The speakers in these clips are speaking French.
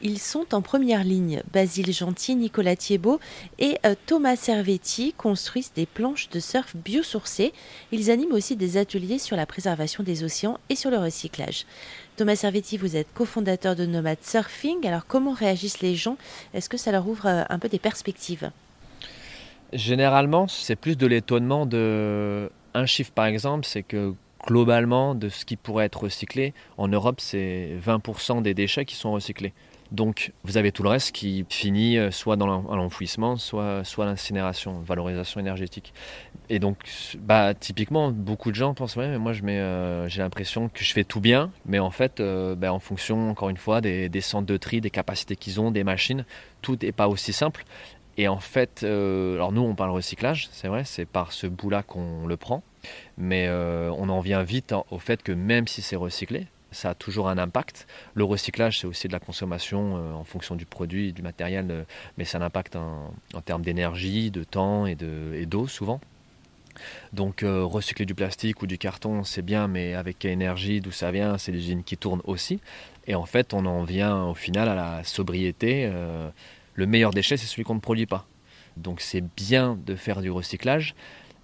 Ils sont en première ligne. Basile Gentil, Nicolas Thiebaud et euh, Thomas Servetti construisent des planches de surf biosourcées. Ils animent aussi des ateliers sur la préservation des océans et sur le recyclage. Thomas Servetti, vous êtes cofondateur de Nomad Surfing. Alors comment réagissent les gens? Est-ce que ça leur ouvre euh, un peu des perspectives? Généralement, c'est plus de l'étonnement de un chiffre par exemple, c'est que globalement de ce qui pourrait être recyclé en Europe, c'est 20% des déchets qui sont recyclés. Donc vous avez tout le reste qui finit euh, soit dans l'enfouissement, soit, soit l'incinération, valorisation énergétique. Et donc bah, typiquement, beaucoup de gens pensent, ouais, mais moi euh, j'ai l'impression que je fais tout bien, mais en fait, euh, bah, en fonction, encore une fois, des, centres de tri, des capacités qu'ils ont, des machines, tout n'est pas aussi simple. Et en fait, alors nous on parle recyclage, c'est vrai, c'est par ce bout-là qu'on le prend, mais on en vient vite au fait que même si c'est recyclé, ça a toujours un impact. Le recyclage, c'est aussi de la consommation euh, en fonction du produit, du matériel, euh, mais a un impact en, termes d'énergie, de temps et d'eau souvent. Donc euh, recycler du plastique ou du carton, c'est bien, mais avec quelle énergie, d'où ça vient, c'est des usines qui tournent aussi. Et en fait, on en vient au final à la sobriété. le meilleur déchet, c'est celui qu'on ne produit pas. Donc c'est bien de faire du recyclage,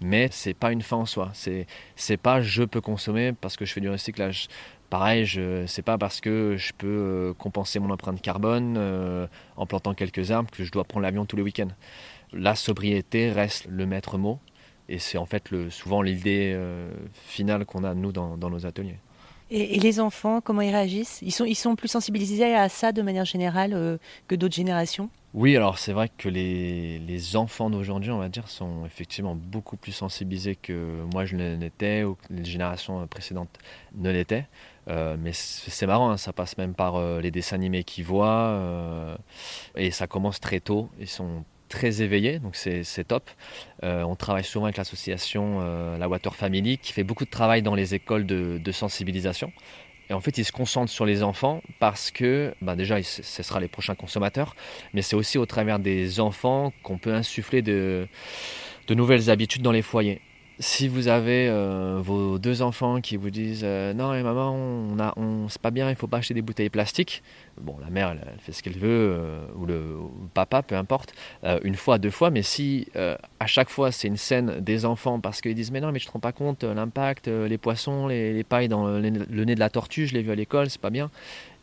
mais c'est pas une fin en soi. C'est c'est pas je peux consommer parce que je fais du recyclage. Pareil, je c'est pas parce que je peux euh, compenser mon empreinte carbone euh, en plantant quelques arbres que je dois prendre l'avion tous les week-ends. La sobriété reste le maître mot et c'est en fait le, souvent l'idée euh, finale qu'on a nous dans, nos ateliers. Et, les enfants, comment ils réagissent? Ils sont, ils sont plus sensibilisés à ça de manière générale que d'autres générations? Oui, alors c'est vrai que les, les enfants d'aujourd'hui, on va dire, sont effectivement beaucoup plus sensibilisés que moi je l'étais ou que les générations précédentes ne l'étaient. Euh, mais c'est marrant, hein, ça passe même par euh, les dessins animés qu'ils voient. Euh, et ça commence très tôt. Ils sont très éveillés, donc c'est top. on travaille souvent avec l'association La Water Family qui fait beaucoup de travail dans les écoles de, sensibilisation. Et en fait, ils se concentrent sur les enfants parce que, bah déjà, ce sera les prochains consommateurs, mais c'est aussi au travers des enfants qu'on peut insuffler de, nouvelles habitudes dans les foyers si vous avez euh, vos deux enfants qui vous disent euh, non mais maman on on c'est pas bien il faut pas acheter des bouteilles plastiques bon la mère elle, fait ce qu'elle veut euh, ou, le, papa peu importe une fois deux fois mais si à chaque fois c'est une scène des enfants parce qu'ils disent mais non mais je te rends pas compte l'impact les poissons les, pailles dans le, le, nez de la tortue je l'ai vu à l'école c'est pas bien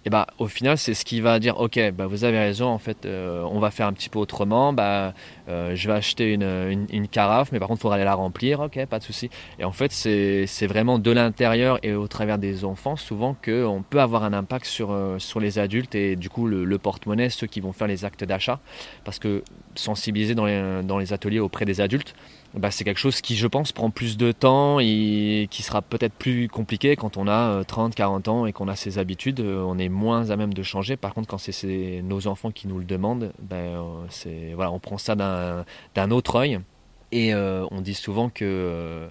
et bah, au final, c'est ce qui va dire ok, bah, vous avez raison, en fait, euh, on va faire un petit peu autrement. Bah, euh, je vais acheter une, une, carafe, mais par contre, il faudra aller la remplir. Ok, pas de souci. Et en fait, c'est vraiment de l'intérieur et au travers des enfants, souvent, qu'on peut avoir un impact sur, euh, sur les adultes et du coup, le, le porte-monnaie, ceux qui vont faire les actes d'achat. Parce que sensibiliser dans les, dans les ateliers auprès des adultes, bah, c'est quelque chose qui, je pense, prend plus de temps et qui sera peut-être plus compliqué quand on a 30, euh, 40 ans et qu'on a ses habitudes. Euh, on est moins à même de changer. Par contre, quand c'est nos enfants qui nous le demandent, ben, euh, on prend ça d'un autre œil. Et on dit souvent que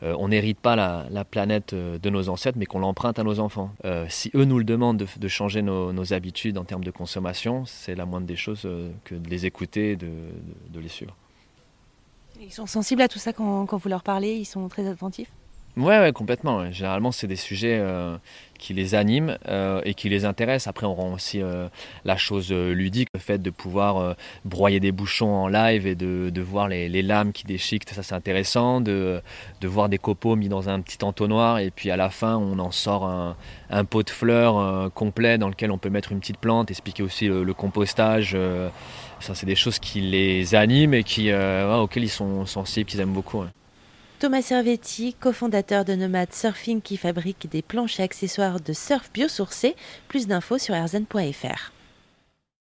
on n'hérite pas la, planète de nos ancêtres, mais qu'on l'emprunte à nos enfants. si eux nous le demandent de, changer nos, habitudes en termes de consommation, c'est la moindre des choses que de les écouter et de les suivre. Ils sont sensibles à tout ça quand, vous leur parlez, ils sont très attentifs Ouais, ouais, complètement. Généralement, c'est des sujets euh, qui les animent euh, et qui les intéressent. Après, on rend aussi euh, la chose ludique, le fait de pouvoir broyer des bouchons en live et de, de voir les, les, lames qui déchiquent, ça c'est intéressant. De, de, voir des copeaux mis dans un petit entonnoir et puis à la fin, on en sort un, un pot de fleurs complet dans lequel on peut mettre une petite plante, expliquer aussi le, le compostage. ça, c'est des choses qui les animent et qui, auxquelles ils sont sensibles, qu'ils aiment beaucoup. Thomas Servetti, cofondateur de Nomad Surfing qui fabrique des planches et accessoires de surf biosourcés. Plus d'infos sur erzen.fr.